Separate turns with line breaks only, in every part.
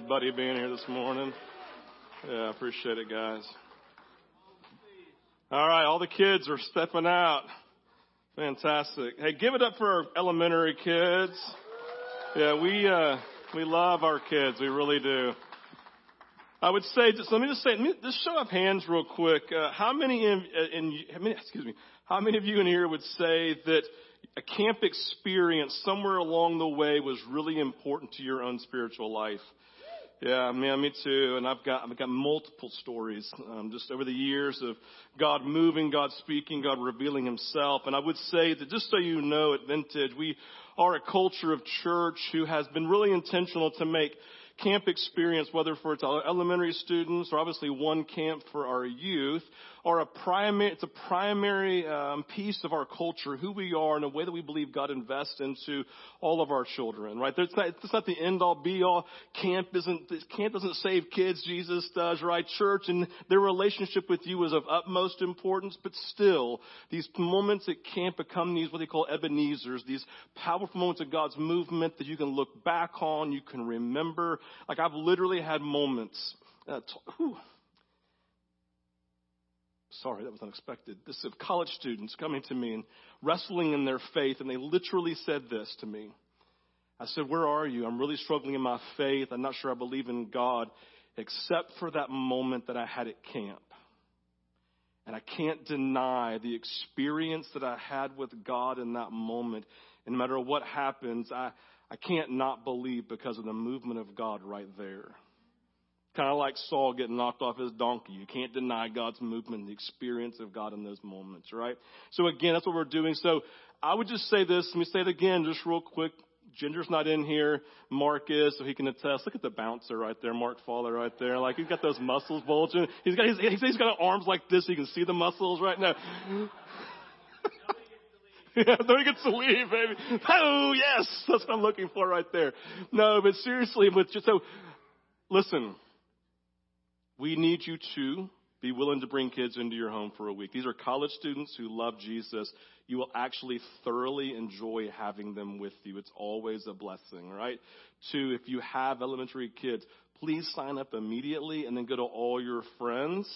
buddy being here this morning. Yeah, I appreciate it, guys. All right, all the kids are stepping out. Fantastic. Hey, give it up for our elementary kids. Yeah, we uh, we love our kids. We really do. I would say, just let me just say, just show of hands real quick. Uh, how many in, uh, in, excuse me, how many of you in here would say that a camp experience somewhere along the way was really important to your own spiritual life? Yeah, man, me too. And I've got I've got multiple stories um, just over the years of God moving, God speaking, God revealing Himself. And I would say that just so you know, at Vintage, we are a culture of church who has been really intentional to make camp experience, whether for its elementary students or obviously one camp for our youth, are a primary, it's a primary um, piece of our culture, who we are, and the way that we believe God invests into all of our children. Right? It's not, it's not the end all be all. Camp isn't camp doesn't save kids. Jesus does. Right? Church and their relationship with you is of utmost importance. But still, these moments at camp become these what they call Ebenezer's. These powerful moments of God's movement that you can look back on, you can remember. Like I've literally had moments. Uh, t- sorry, that was unexpected. This of college students coming to me and wrestling in their faith, and they literally said this to me. I said, Where are you? I'm really struggling in my faith. I'm not sure I believe in God, except for that moment that I had at camp. And I can't deny the experience that I had with God in that moment. And no matter what happens, I, I can't not believe because of the movement of God right there. Kind of like Saul getting knocked off his donkey. You can't deny God's movement, the experience of God in those moments, right? So again, that's what we're doing. So I would just say this. Let me say it again, just real quick. Ginger's not in here. Mark is, so he can attest. Look at the bouncer right there, Mark Fowler right there. Like he's got those muscles bulging. He's got he's, he's got arms like this, so you can see the muscles right now. yeah, nobody gets to leave, baby. Oh yes, that's what I'm looking for right there. No, but seriously, but just so listen. We need you to be willing to bring kids into your home for a week. These are college students who love Jesus. You will actually thoroughly enjoy having them with you. It's always a blessing, right? Two, if you have elementary kids, please sign up immediately and then go to all your friends,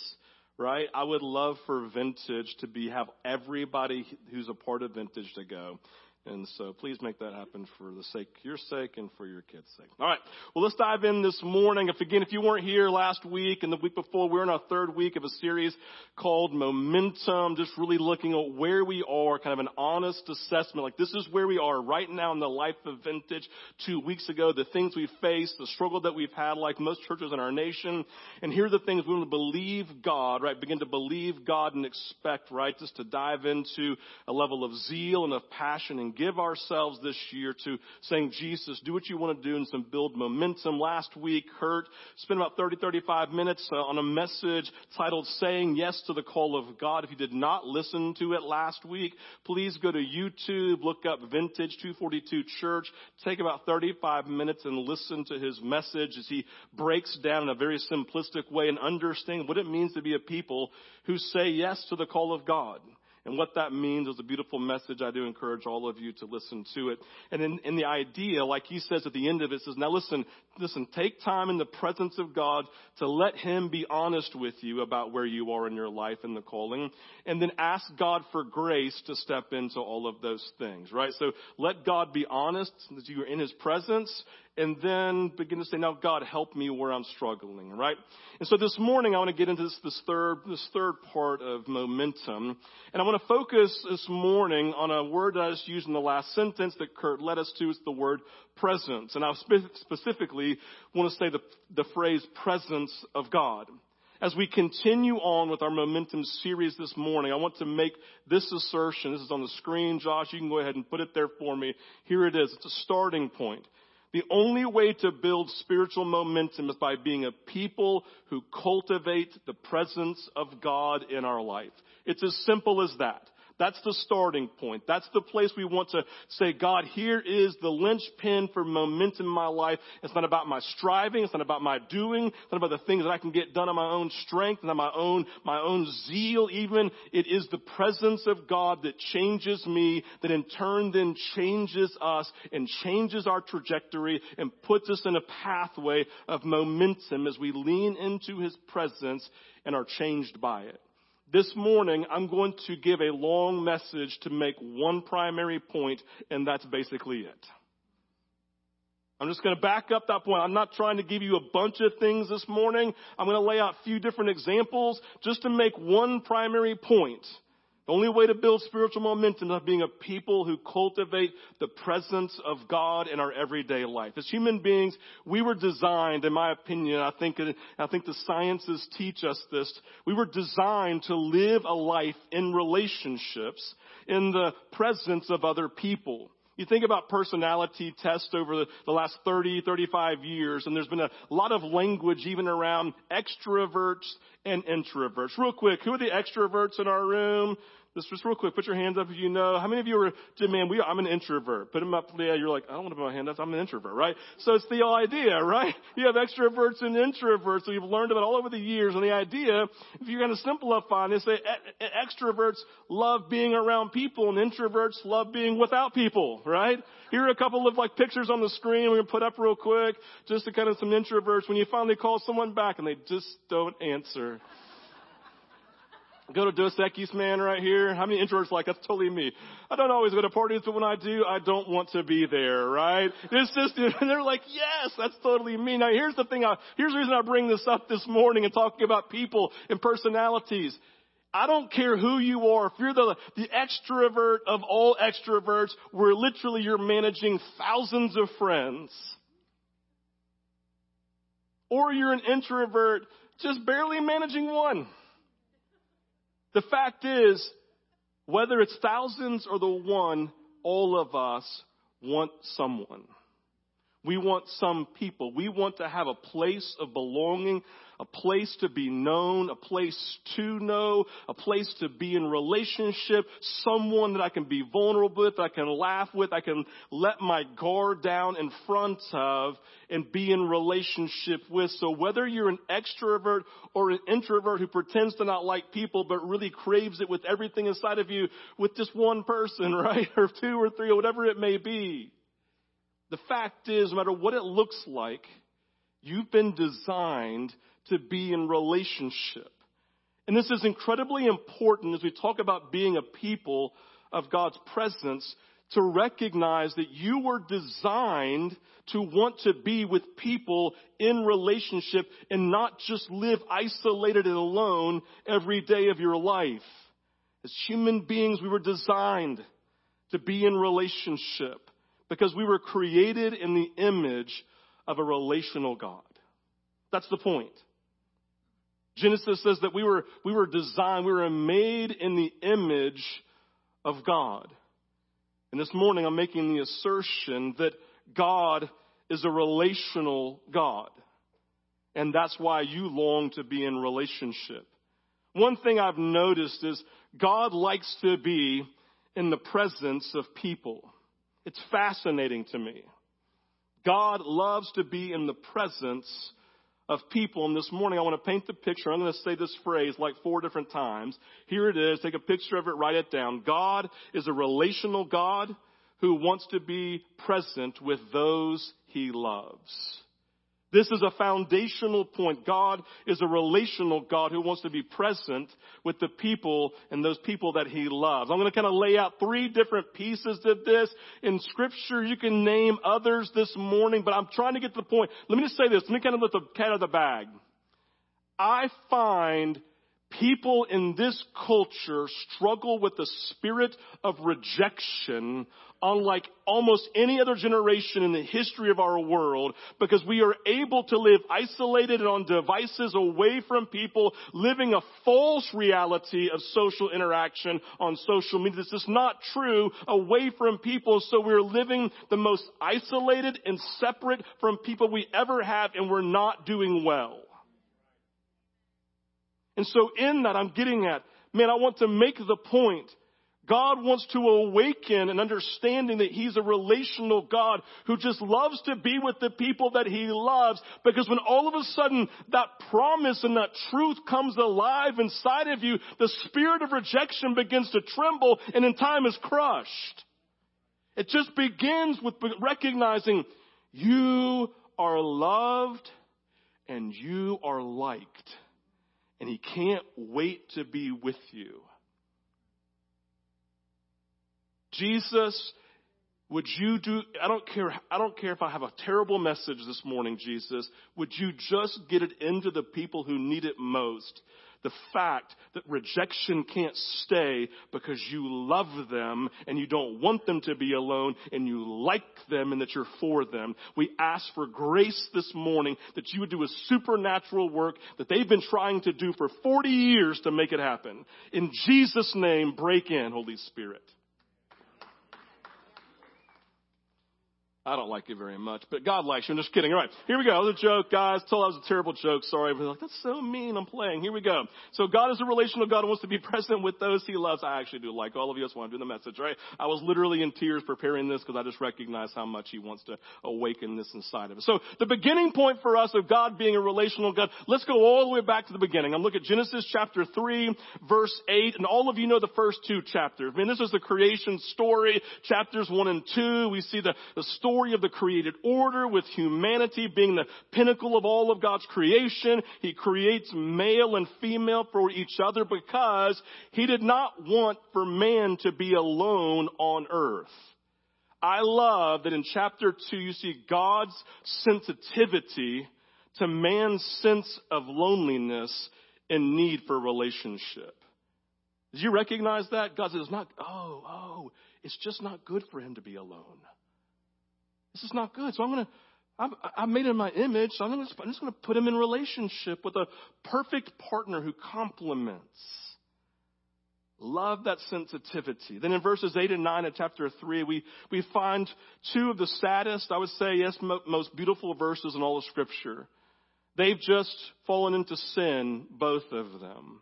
right? I would love for Vintage to be, have everybody who's a part of Vintage to go. And so please make that happen for the sake, your sake and for your kids' sake. All right. Well, let's dive in this morning. If again, if you weren't here last week and the week before, we're in our third week of a series called Momentum, just really looking at where we are, kind of an honest assessment. Like this is where we are right now in the life of vintage. Two weeks ago, the things we faced, the struggle that we've had, like most churches in our nation. And here are the things we want to believe God, right? Begin to believe God and expect, right? Just to dive into a level of zeal and of passion and give ourselves this year to saying, Jesus, do what you want to do and some build momentum. Last week, Kurt spent about 30, 35 minutes uh, on a message titled Saying Yes to the Call of God. If you did not listen to it last week, please go to YouTube, look up Vintage 242 Church, take about 35 minutes and listen to his message as he breaks down in a very simplistic way and understand what it means to be a people who say yes to the call of God. And what that means is a beautiful message. I do encourage all of you to listen to it. And in, in the idea, like he says at the end of it, says, now listen, listen, take time in the presence of God to let him be honest with you about where you are in your life and the calling. And then ask God for grace to step into all of those things, right? So let God be honest that you are in his presence and then begin to say, now God, help me where I'm struggling, right? And so this morning I want to get into this, this third, this third part of momentum. And I want to focus this morning on a word that I just used in the last sentence that Kurt led us to. It's the word presence. And I specifically want to say the, the phrase presence of God. As we continue on with our momentum series this morning, I want to make this assertion. This is on the screen. Josh, you can go ahead and put it there for me. Here it is. It's a starting point. The only way to build spiritual momentum is by being a people who cultivate the presence of God in our life. It's as simple as that. That's the starting point. That's the place we want to say, God, here is the linchpin for momentum in my life. It's not about my striving. It's not about my doing. It's not about the things that I can get done on my own strength and on my own, my own zeal even. It is the presence of God that changes me, that in turn then changes us and changes our trajectory and puts us in a pathway of momentum as we lean into His presence and are changed by it. This morning, I'm going to give a long message to make one primary point, and that's basically it. I'm just going to back up that point. I'm not trying to give you a bunch of things this morning. I'm going to lay out a few different examples just to make one primary point. The only way to build spiritual momentum is by being a people who cultivate the presence of God in our everyday life. As human beings, we were designed, in my opinion, I think, I think the sciences teach us this, we were designed to live a life in relationships in the presence of other people. You think about personality tests over the, the, last 30, 35 years, and there's been a lot of language even around extroverts and introverts. Real quick, who are the extroverts in our room? Just, just real quick, put your hands up if you know. How many of you are, man, we, I'm an introvert. Put them up. Yeah, you're like, I don't want to put my hand up. I'm an introvert, right? So it's the idea, right? You have extroverts and introverts. So you've learned about all over the years. And the idea, if you're going to simplify it, say uh, uh, extroverts love being around people and introverts love being without people, right? Here are a couple of like pictures on the screen we're going to put up real quick just to kind of some introverts when you finally call someone back and they just don't answer. Go to Dos Equis man right here. How many introverts like that's totally me? I don't always go to parties, but when I do, I don't want to be there, right? It's just, and they're like, yes, that's totally me. Now here's the thing, I, here's the reason I bring this up this morning and talking about people and personalities. I don't care who you are. If you're the, the extrovert of all extroverts, where literally you're managing thousands of friends. Or you're an introvert just barely managing one. The fact is, whether it's thousands or the one, all of us want someone. We want some people. We want to have a place of belonging, a place to be known, a place to know, a place to be in relationship, someone that I can be vulnerable with, I can laugh with, I can let my guard down in front of and be in relationship with. So whether you're an extrovert or an introvert who pretends to not like people but really craves it with everything inside of you with just one person, right? Or two or three or whatever it may be. The fact is, no matter what it looks like, you've been designed to be in relationship. And this is incredibly important as we talk about being a people of God's presence to recognize that you were designed to want to be with people in relationship and not just live isolated and alone every day of your life. As human beings, we were designed to be in relationship because we were created in the image of a relational God. That's the point. Genesis says that we were, we were designed, we were made in the image of God. And this morning I'm making the assertion that God is a relational God. And that's why you long to be in relationship. One thing I've noticed is God likes to be in the presence of people. It's fascinating to me. God loves to be in the presence of people. And this morning I want to paint the picture. I'm going to say this phrase like four different times. Here it is. Take a picture of it, write it down. God is a relational God who wants to be present with those he loves. This is a foundational point. God is a relational God who wants to be present with the people and those people that He loves. I'm going to kind of lay out three different pieces of this. In scripture, you can name others this morning, but I'm trying to get to the point. Let me just say this. Let me kind of let the cat out of the bag. I find people in this culture struggle with the spirit of rejection unlike almost any other generation in the history of our world because we are able to live isolated and on devices away from people, living a false reality of social interaction on social media. This is not true away from people, so we're living the most isolated and separate from people we ever have and we're not doing well. And so in that, I'm getting at, man, I want to make the point God wants to awaken an understanding that He's a relational God who just loves to be with the people that He loves. Because when all of a sudden that promise and that truth comes alive inside of you, the spirit of rejection begins to tremble and in time is crushed. It just begins with recognizing you are loved and you are liked. And He can't wait to be with you. Jesus, would you do, I don't care, I don't care if I have a terrible message this morning, Jesus. Would you just get it into the people who need it most? The fact that rejection can't stay because you love them and you don't want them to be alone and you like them and that you're for them. We ask for grace this morning that you would do a supernatural work that they've been trying to do for 40 years to make it happen. In Jesus' name, break in, Holy Spirit. I don't like you very much, but God likes you. I'm just kidding. All right, here we go. That was a joke, guys. Told that was a terrible joke. Sorry. But like, that's so mean. I'm playing. Here we go. So God is a relational God and wants to be present with those he loves. I actually do like all of you. That's why I'm doing the message, right? I was literally in tears preparing this because I just recognize how much he wants to awaken this inside of us. So the beginning point for us of God being a relational God, let's go all the way back to the beginning. I'm looking at Genesis chapter 3, verse 8, and all of you know the first two chapters. I mean, this is the creation story, chapters 1 and 2. We see the, the story story of the created order with humanity being the pinnacle of all of God's creation. He creates male and female for each other because he did not want for man to be alone on earth. I love that in chapter 2 you see God's sensitivity to man's sense of loneliness and need for relationship. Did you recognize that? God says, not, oh, oh, it's just not good for him to be alone. This is not good. So I'm going to, I've made him my image, so I'm, gonna, I'm just going to put him in relationship with a perfect partner who complements. Love that sensitivity. Then in verses 8 and 9 of chapter 3, we, we find two of the saddest, I would say, yes, mo- most beautiful verses in all of Scripture. They've just fallen into sin, both of them.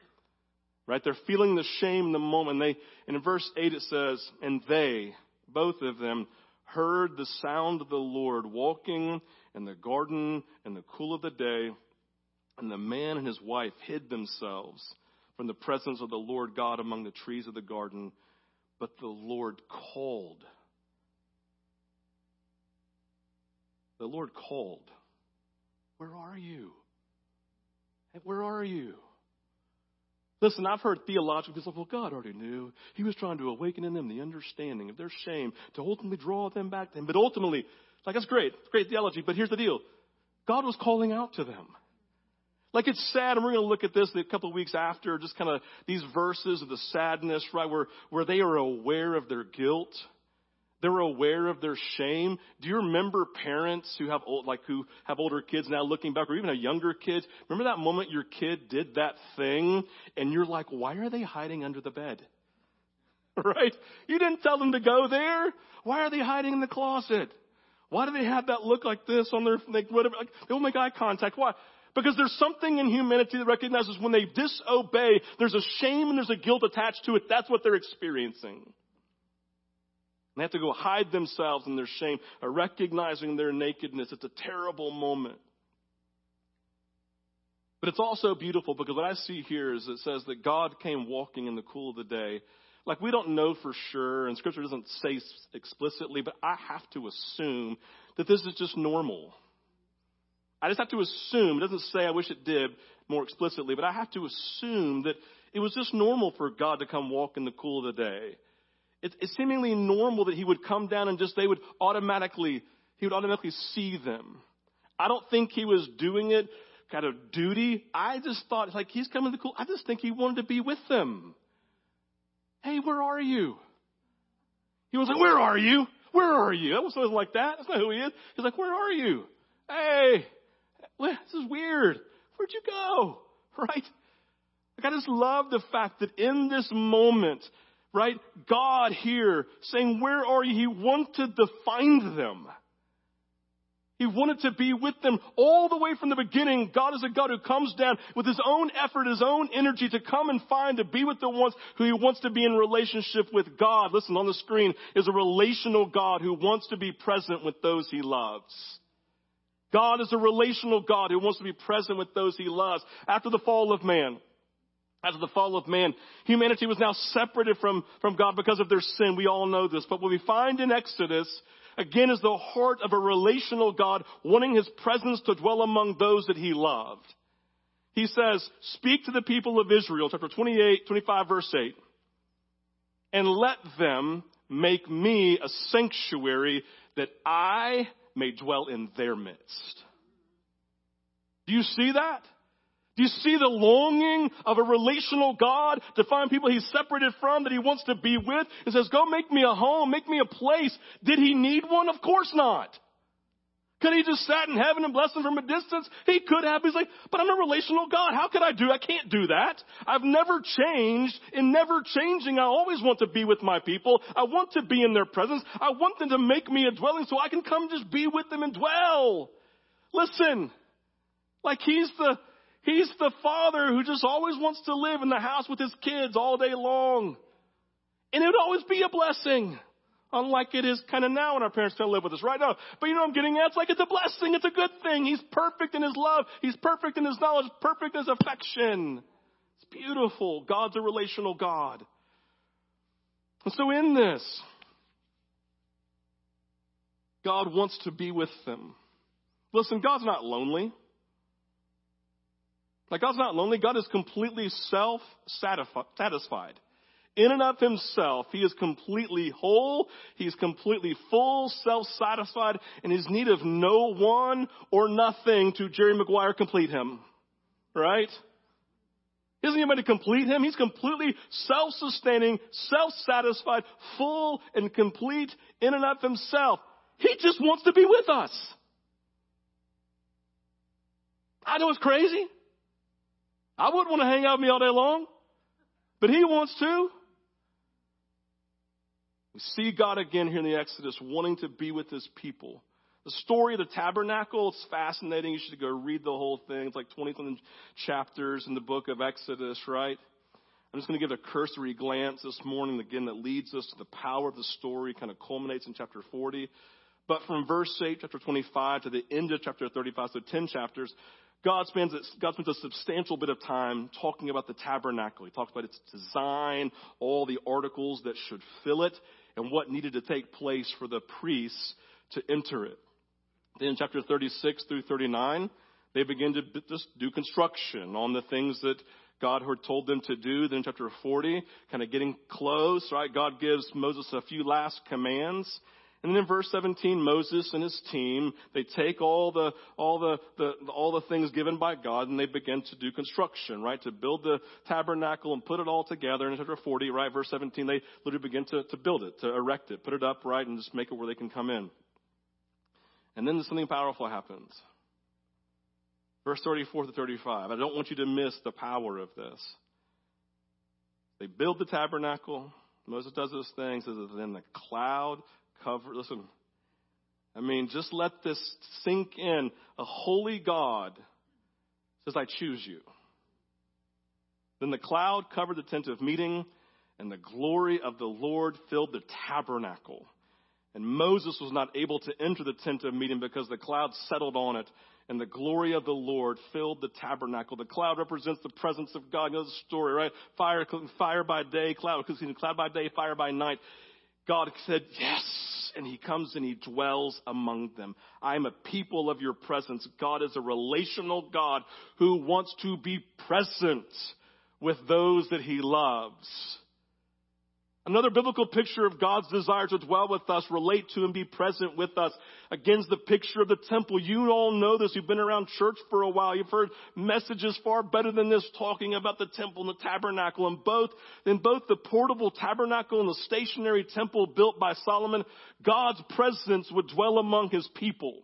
Right? They're feeling the shame in the moment. They, and in verse 8 it says, and they, both of them, heard the sound of the Lord walking in the garden in the cool of the day, and the man and his wife hid themselves from the presence of the Lord God among the trees of the garden. But the Lord called. The Lord called. Where are you? Where are you? Listen, I've heard theological people say, well, God already knew. He was trying to awaken in them the understanding of their shame to ultimately draw them back to Him. But ultimately, like, that's great. Great theology. But here's the deal. God was calling out to them. Like it's sad, and we're going to look at this a couple of weeks after, just kind of these verses of the sadness, right, where, where they are aware of their guilt they're aware of their shame. Do you remember parents who have old, like who have older kids now looking back or even a younger kid? Remember that moment your kid did that thing and you're like, why are they hiding under the bed? Right? You didn't tell them to go there. Why are they hiding in the closet? Why do they have that look like this on their, like, whatever, like, they won't make eye contact. Why? Because there's something in humanity that recognizes when they disobey, there's a shame and there's a guilt attached to it. That's what they're experiencing. They have to go hide themselves in their shame, uh, recognizing their nakedness. It's a terrible moment. But it's also beautiful because what I see here is it says that God came walking in the cool of the day. Like we don't know for sure, and Scripture doesn't say explicitly, but I have to assume that this is just normal. I just have to assume, it doesn't say I wish it did more explicitly, but I have to assume that it was just normal for God to come walk in the cool of the day. It's, it's seemingly normal that he would come down and just, they would automatically, he would automatically see them. I don't think he was doing it kind of duty. I just thought, it's like, he's coming to cool. I just think he wanted to be with them. Hey, where are you? He was like, where are you? Where are you? That wasn't like that. That's not who he is. He's like, where are you? Hey, this is weird. Where'd you go? Right? Like, I just love the fact that in this moment, right? God here saying, where are you? He wanted to find them. He wanted to be with them all the way from the beginning. God is a God who comes down with his own effort, his own energy to come and find, to be with the ones who he wants to be in relationship with God. Listen, on the screen is a relational God who wants to be present with those he loves. God is a relational God who wants to be present with those he loves. After the fall of man, after the fall of man, humanity was now separated from, from God because of their sin. We all know this. But what we find in Exodus again is the heart of a relational God wanting his presence to dwell among those that he loved. He says, speak to the people of Israel, chapter 28, 25 verse 8, and let them make me a sanctuary that I may dwell in their midst. Do you see that? Do you see the longing of a relational God to find people he's separated from that he wants to be with and says, go make me a home, make me a place. Did he need one? Of course not. Could he just sat in heaven and bless them from a distance? He could have. He's like, but I'm a relational God. How could I do? I can't do that. I've never changed. In never changing, I always want to be with my people. I want to be in their presence. I want them to make me a dwelling so I can come just be with them and dwell. Listen, like he's the, He's the father who just always wants to live in the house with his kids all day long. And it would always be a blessing. Unlike it is kind of now when our parents don't live with us right now. But you know I'm getting at? It's like it's a blessing. It's a good thing. He's perfect in his love. He's perfect in his knowledge. Perfect in his affection. It's beautiful. God's a relational God. And so in this, God wants to be with them. Listen, God's not lonely. Like God's not lonely. God is completely self-satisfied. In and of himself, he is completely whole. He's completely full, self-satisfied, and his need of no one or nothing to Jerry Maguire complete him. Right? Isn't anybody complete him? He's completely self-sustaining, self-satisfied, full and complete in and of himself. He just wants to be with us. I know it's crazy. I wouldn't want to hang out with me all day long, but he wants to. We see God again here in the Exodus wanting to be with his people. The story of the tabernacle, it's fascinating. You should go read the whole thing. It's like 20 something chapters in the book of Exodus, right? I'm just going to give a cursory glance this morning again that leads us to the power of the story, kind of culminates in chapter 40. But from verse 8, chapter 25 to the end of chapter 35, so 10 chapters, God spends, God spends a substantial bit of time talking about the tabernacle. He talks about its design, all the articles that should fill it, and what needed to take place for the priests to enter it. Then in chapter 36 through 39, they begin to just do construction on the things that God had told them to do. Then in chapter 40, kind of getting close, right? God gives Moses a few last commands. And then in verse 17, Moses and his team, they take all the, all the, the, all the things given by God and they begin to do construction, right? To build the tabernacle and put it all together. And in chapter 40, right, verse 17, they literally begin to, to build it, to erect it, put it up, right, and just make it where they can come in. And then something powerful happens. Verse 34 to 35. I don't want you to miss the power of this. They build the tabernacle. Moses does those things. that then the cloud cover. Listen, I mean, just let this sink in. A holy God says, I choose you. Then the cloud covered the tent of meeting, and the glory of the Lord filled the tabernacle. And Moses was not able to enter the tent of meeting because the cloud settled on it, and the glory of the Lord filled the tabernacle. The cloud represents the presence of God. You know the story, right? Fire, fire by day, cloud, cloud by day, fire by night. God said, Yes. And he comes and he dwells among them. I am a people of your presence. God is a relational God who wants to be present with those that he loves. Another biblical picture of God's desire to dwell with us, relate to and be present with us. Again, the picture of the temple. You all know this. You've been around church for a while. You've heard messages far better than this talking about the temple and the tabernacle. And both, in both the portable tabernacle and the stationary temple built by Solomon, God's presence would dwell among his people.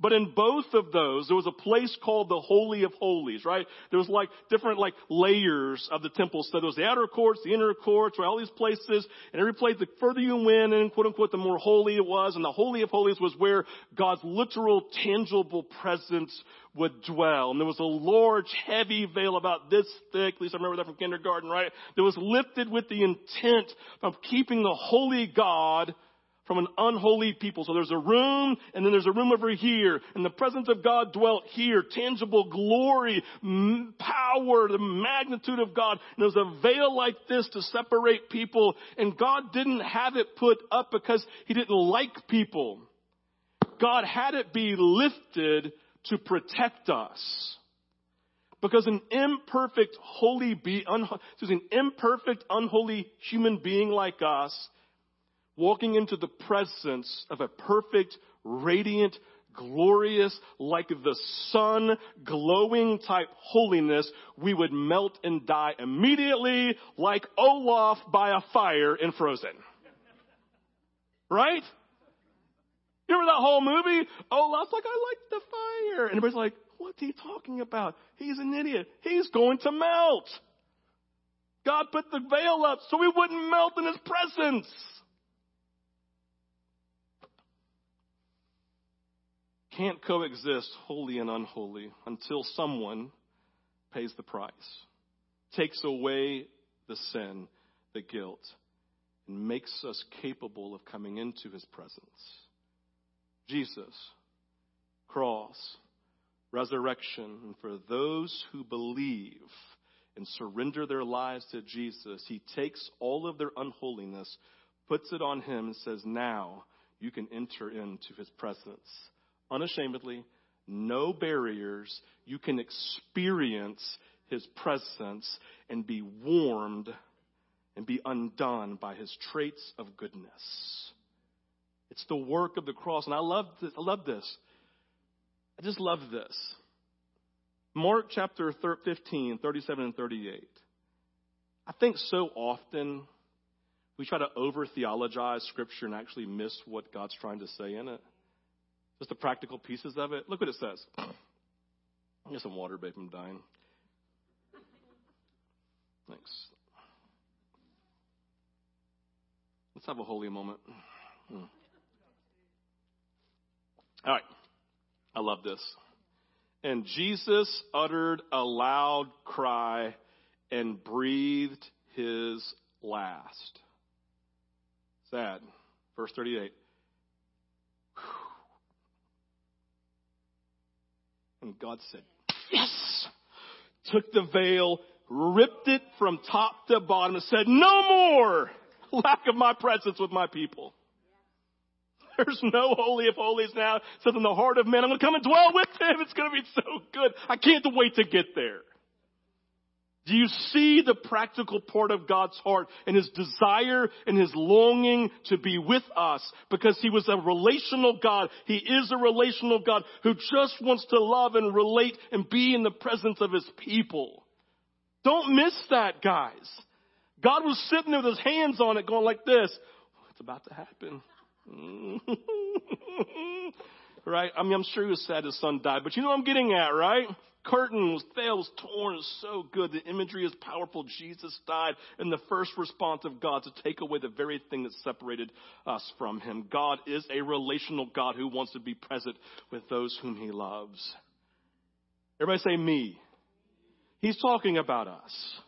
But in both of those, there was a place called the Holy of Holies, right? There was like different like layers of the temple. So there was the outer courts, the inner courts, right? All these places. And every place, the further you went and quote unquote, the more holy it was. And the Holy of Holies was where God's literal, tangible presence would dwell. And there was a large, heavy veil about this thick, at least I remember that from kindergarten, right? That was lifted with the intent of keeping the holy God from an unholy people. So there's a room, and then there's a room over here, and the presence of God dwelt here. Tangible glory, power, the magnitude of God. And there's a veil like this to separate people, and God didn't have it put up because He didn't like people. God had it be lifted to protect us. Because an imperfect, holy be, un, excuse me, an imperfect, unholy human being like us walking into the presence of a perfect, radiant, glorious, like the sun, glowing type holiness, we would melt and die immediately like Olaf by a fire in Frozen. Right? You remember that whole movie? Olaf's like, I like the fire. And everybody's like, what's he talking about? He's an idiot. He's going to melt. God put the veil up so we wouldn't melt in his presence. Can't coexist holy and unholy until someone pays the price, takes away the sin, the guilt, and makes us capable of coming into his presence. Jesus, cross, resurrection, and for those who believe and surrender their lives to Jesus, he takes all of their unholiness, puts it on him, and says, Now you can enter into his presence unashamedly, no barriers. You can experience His presence and be warmed and be undone by His traits of goodness. It's the work of the cross. And I love this. I love this. I just love this. Mark chapter 15, 37 and 38. I think so often we try to over theologize scripture and actually miss what God's trying to say in it. Just the practical pieces of it. Look what it says. Get some water, babe. I'm dying. Thanks. Let's have a holy moment. Hmm. All right. I love this. And Jesus uttered a loud cry and breathed his last. Sad. Verse 38. And God said, Yes! Took the veil, ripped it from top to bottom, and said, No more lack of my presence with my people. There's no holy of holies now. So in the heart of man, I'm going to come and dwell with him. It's going to be so good. I can't wait to get there. Do you see the practical part of God's heart and His desire and His longing to be with us because He was a relational God. He is a relational God who just wants to love and relate and be in the presence of His people. Don't miss that, guys. God was sitting there with His hands on it going like this. Oh, it's about to happen. right? I mean, I'm sure he was sad his son died, but you know what I'm getting at, right? Curtain was torn. It's so good. The imagery is powerful. Jesus died, and the first response of God to take away the very thing that separated us from Him. God is a relational God who wants to be present with those whom He loves. Everybody say me. He's talking about us.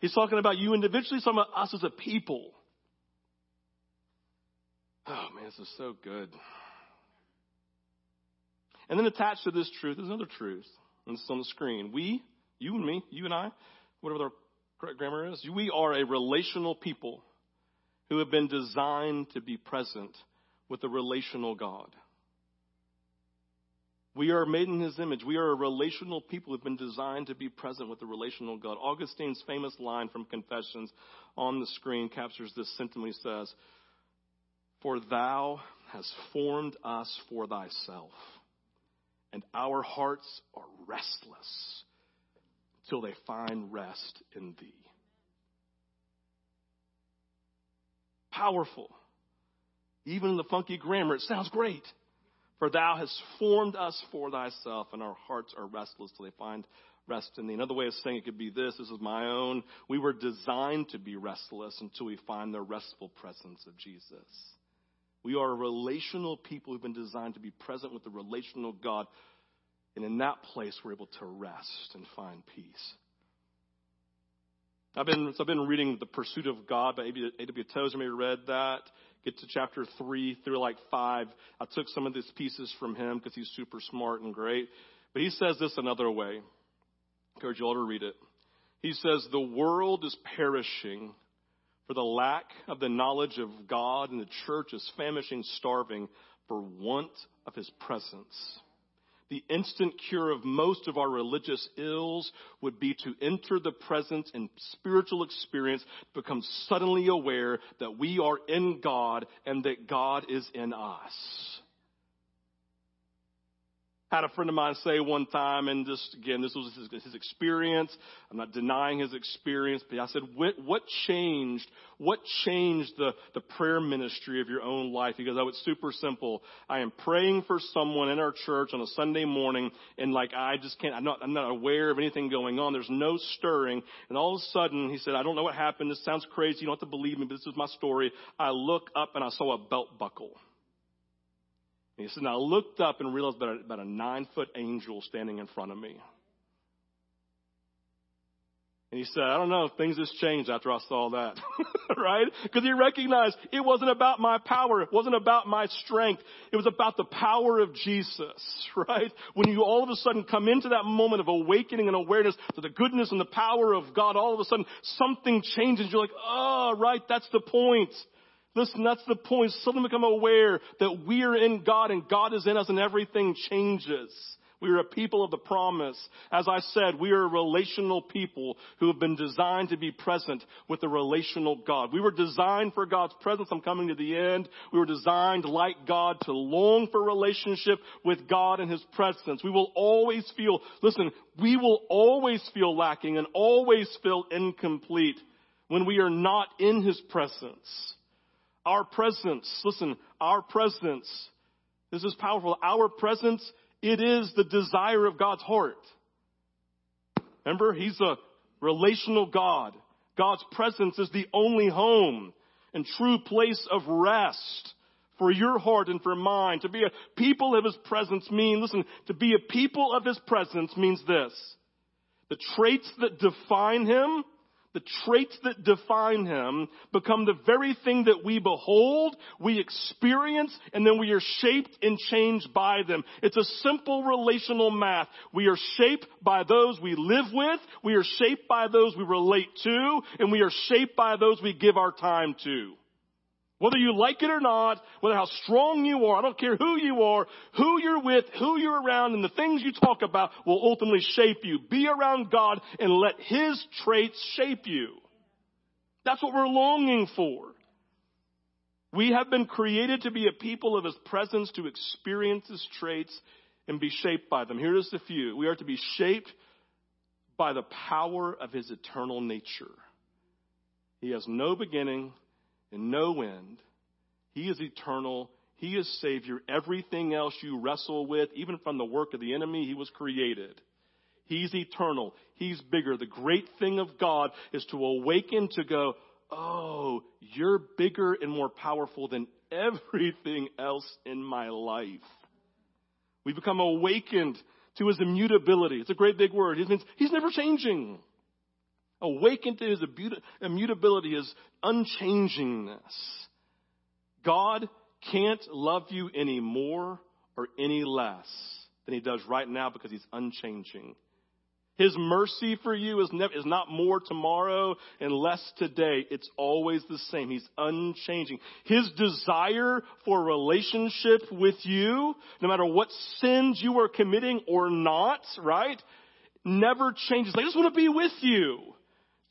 He's talking about you individually, some of us as a people. Oh man, this is so good. And then attached to this truth is another truth and this is on the screen. We, you and me, you and I, whatever the correct grammar is, we are a relational people who have been designed to be present with a relational God. We are made in his image. We are a relational people who've been designed to be present with the relational God. Augustine's famous line from Confessions on the screen captures this sentiment. He says, For thou hast formed us for thyself and our hearts are restless till they find rest in thee. Powerful. Even in the funky grammar, it sounds great. For thou hast formed us for thyself, and our hearts are restless till they find rest in thee. Another way of saying it could be this this is my own. We were designed to be restless until we find the restful presence of Jesus. We are a relational people who've been designed to be present with the relational God. And in that place, we're able to rest and find peace. I've been, so I've been reading The Pursuit of God by A.W. Tozer. Maybe read that. Get to chapter 3 through like 5. I took some of these pieces from him because he's super smart and great. But he says this another way I encourage you all to read it. He says, The world is perishing for the lack of the knowledge of God, and the church is famishing, starving for want of his presence. The instant cure of most of our religious ills would be to enter the presence and spiritual experience, become suddenly aware that we are in God and that God is in us had a friend of mine say one time, and just again, this was his, his experience. I'm not denying his experience, but I said, what, what changed? What changed the, the prayer ministry of your own life? He goes, oh, it's super simple. I am praying for someone in our church on a Sunday morning, and like I just can't, I'm not, I'm not aware of anything going on. There's no stirring, and all of a sudden, he said, I don't know what happened. This sounds crazy. You don't have to believe me, but this is my story. I look up and I saw a belt buckle. And he said, and I looked up and realized about a, about a nine foot angel standing in front of me. And he said, I don't know, things has changed after I saw that. right? Because he recognized it wasn't about my power. It wasn't about my strength. It was about the power of Jesus. Right? When you all of a sudden come into that moment of awakening and awareness to the goodness and the power of God, all of a sudden something changes. You're like, oh, right, that's the point. Listen, that's the point. Suddenly become aware that we are in God and God is in us and everything changes. We are a people of the promise. As I said, we are a relational people who have been designed to be present with the relational God. We were designed for God's presence. I'm coming to the end. We were designed like God to long for relationship with God and His presence. We will always feel, listen, we will always feel lacking and always feel incomplete when we are not in His presence. Our presence, listen, our presence, this is powerful. Our presence, it is the desire of God's heart. Remember, He's a relational God. God's presence is the only home and true place of rest for your heart and for mine. To be a people of His presence means, listen, to be a people of His presence means this. The traits that define Him the traits that define him become the very thing that we behold, we experience, and then we are shaped and changed by them. It's a simple relational math. We are shaped by those we live with, we are shaped by those we relate to, and we are shaped by those we give our time to. Whether you like it or not, whether how strong you are, I don't care who you are, who you're with, who you're around, and the things you talk about will ultimately shape you. Be around God and let His traits shape you. That's what we're longing for. We have been created to be a people of His presence to experience His traits and be shaped by them. Here's a few. We are to be shaped by the power of His eternal nature. He has no beginning and no end. He is eternal. He is Savior. Everything else you wrestle with, even from the work of the enemy, He was created. He's eternal. He's bigger. The great thing of God is to awaken to go, oh, you're bigger and more powerful than everything else in my life. We become awakened to his immutability. It's a great big word. It means he's never changing. Awakened to his immutability, his unchangingness. God can't love you any more or any less than he does right now because he's unchanging. His mercy for you is, is not more tomorrow and less today. It's always the same. He's unchanging. His desire for relationship with you, no matter what sins you are committing or not, right? Never changes. I just want to be with you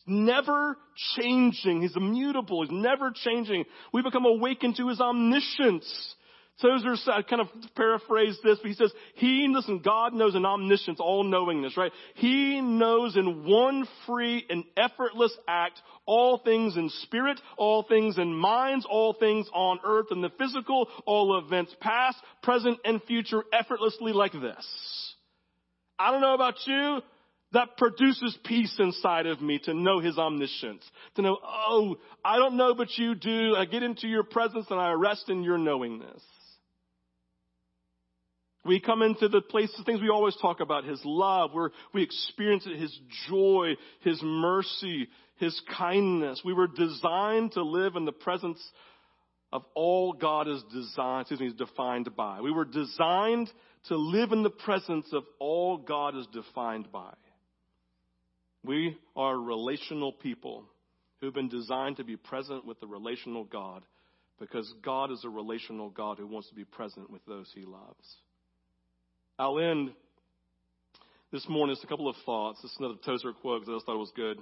never changing. He's immutable. He's never changing. We become awakened to his omniscience, Tozer kind of paraphrased this, but he says, He, listen, God knows in omniscience, all knowingness, right? He knows in one free and effortless act all things in spirit, all things in minds, all things on earth and the physical, all events past, present, and future effortlessly like this. I don't know about you, that produces peace inside of me to know his omniscience. To know, oh, I don't know, but you do. I get into your presence and I rest in your knowingness. We come into the place, the things we always talk about, His love, where we experience it, His joy, His mercy, His kindness. We were designed to live in the presence of all God is designed, excuse me, is defined by. We were designed to live in the presence of all God is defined by. We are relational people who've been designed to be present with the relational God because God is a relational God who wants to be present with those he loves. I'll end this morning with a couple of thoughts. This is another Tozer quote because I just thought it was good.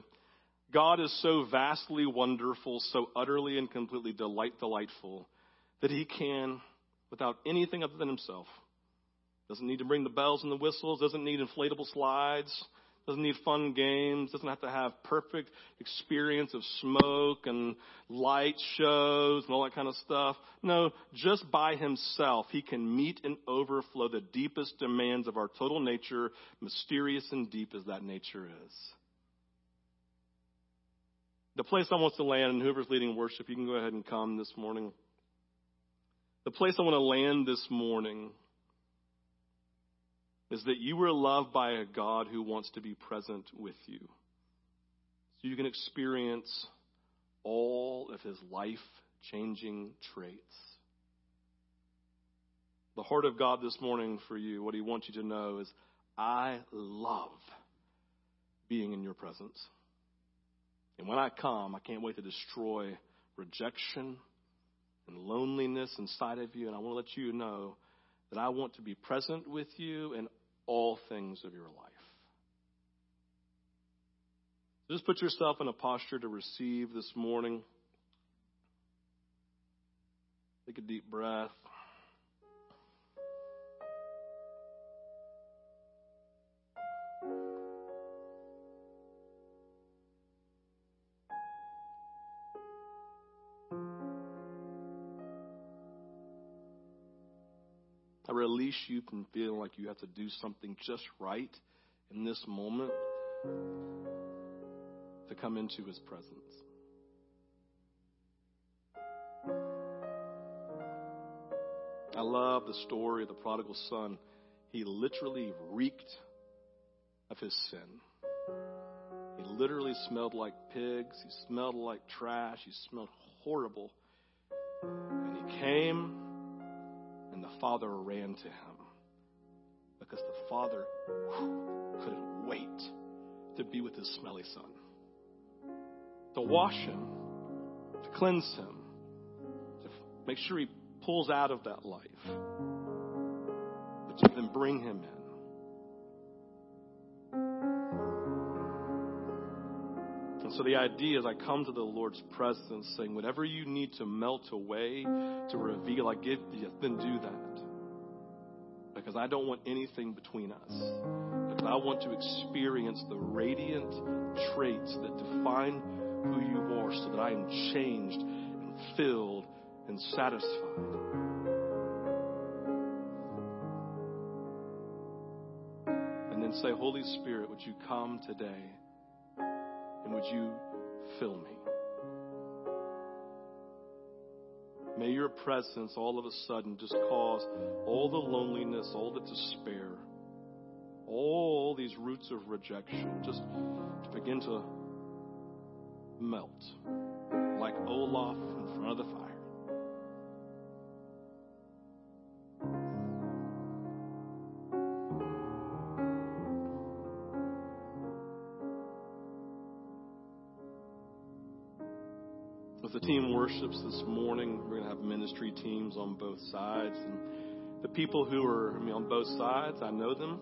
God is so vastly wonderful, so utterly and completely delight delightful that he can, without anything other than himself, doesn't need to bring the bells and the whistles, doesn't need inflatable slides, doesn't need fun games, doesn't have to have perfect experience of smoke and light shows and all that kind of stuff. No, just by himself, he can meet and overflow the deepest demands of our total nature, mysterious and deep as that nature is. The place I want to land, and whoever's leading worship, you can go ahead and come this morning. The place I want to land this morning is that you were loved by a God who wants to be present with you. So you can experience all of his life changing traits. The heart of God this morning for you, what he wants you to know is I love being in your presence. And when I come, I can't wait to destroy rejection and loneliness inside of you. And I want to let you know that I want to be present with you in all things of your life. Just put yourself in a posture to receive this morning. Take a deep breath. Release you from feeling like you have to do something just right in this moment to come into his presence. I love the story of the prodigal son. He literally reeked of his sin. He literally smelled like pigs. He smelled like trash. He smelled horrible. And he came the father ran to him because the father whew, couldn't wait to be with his smelly son, to wash him, to cleanse him, to make sure he pulls out of that life, but to then bring him in. So the idea is I come to the Lord's presence saying, whatever you need to melt away, to reveal, I give you, then do that. Because I don't want anything between us. Because I want to experience the radiant traits that define who you are so that I am changed and filled and satisfied. And then say, Holy Spirit, would you come today? And would you fill me? May your presence all of a sudden just cause all the loneliness, all the despair, all these roots of rejection just to begin to melt like Olaf in front of the fire. Team worships this morning, we're going to have ministry teams on both sides. And the people who are I mean, on both sides, I know them.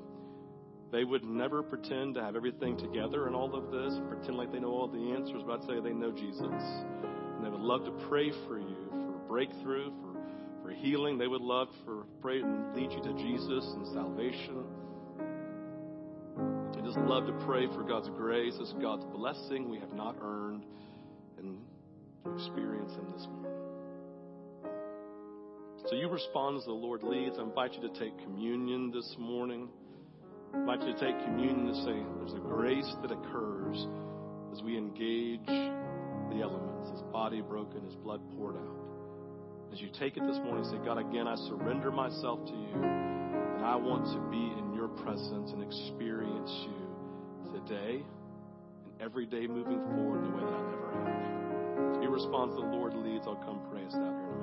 They would never pretend to have everything together in all of this, pretend like they know all the answers, but I'd say they know Jesus. And they would love to pray for you for breakthrough, for, for healing. They would love for pray and lead you to Jesus and salvation. They just love to pray for God's grace, as God's blessing we have not earned, experience Him this morning. So you respond as the Lord leads. I invite you to take communion this morning. I invite you to take communion to say there's a grace that occurs as we engage the elements, His body broken, His blood poured out. As you take it this morning, say, God, again, I surrender myself to you, and I want to be in your presence and experience you today and every day moving forward in the way that I never have. If you respond to the Lord leads, I'll come us out here.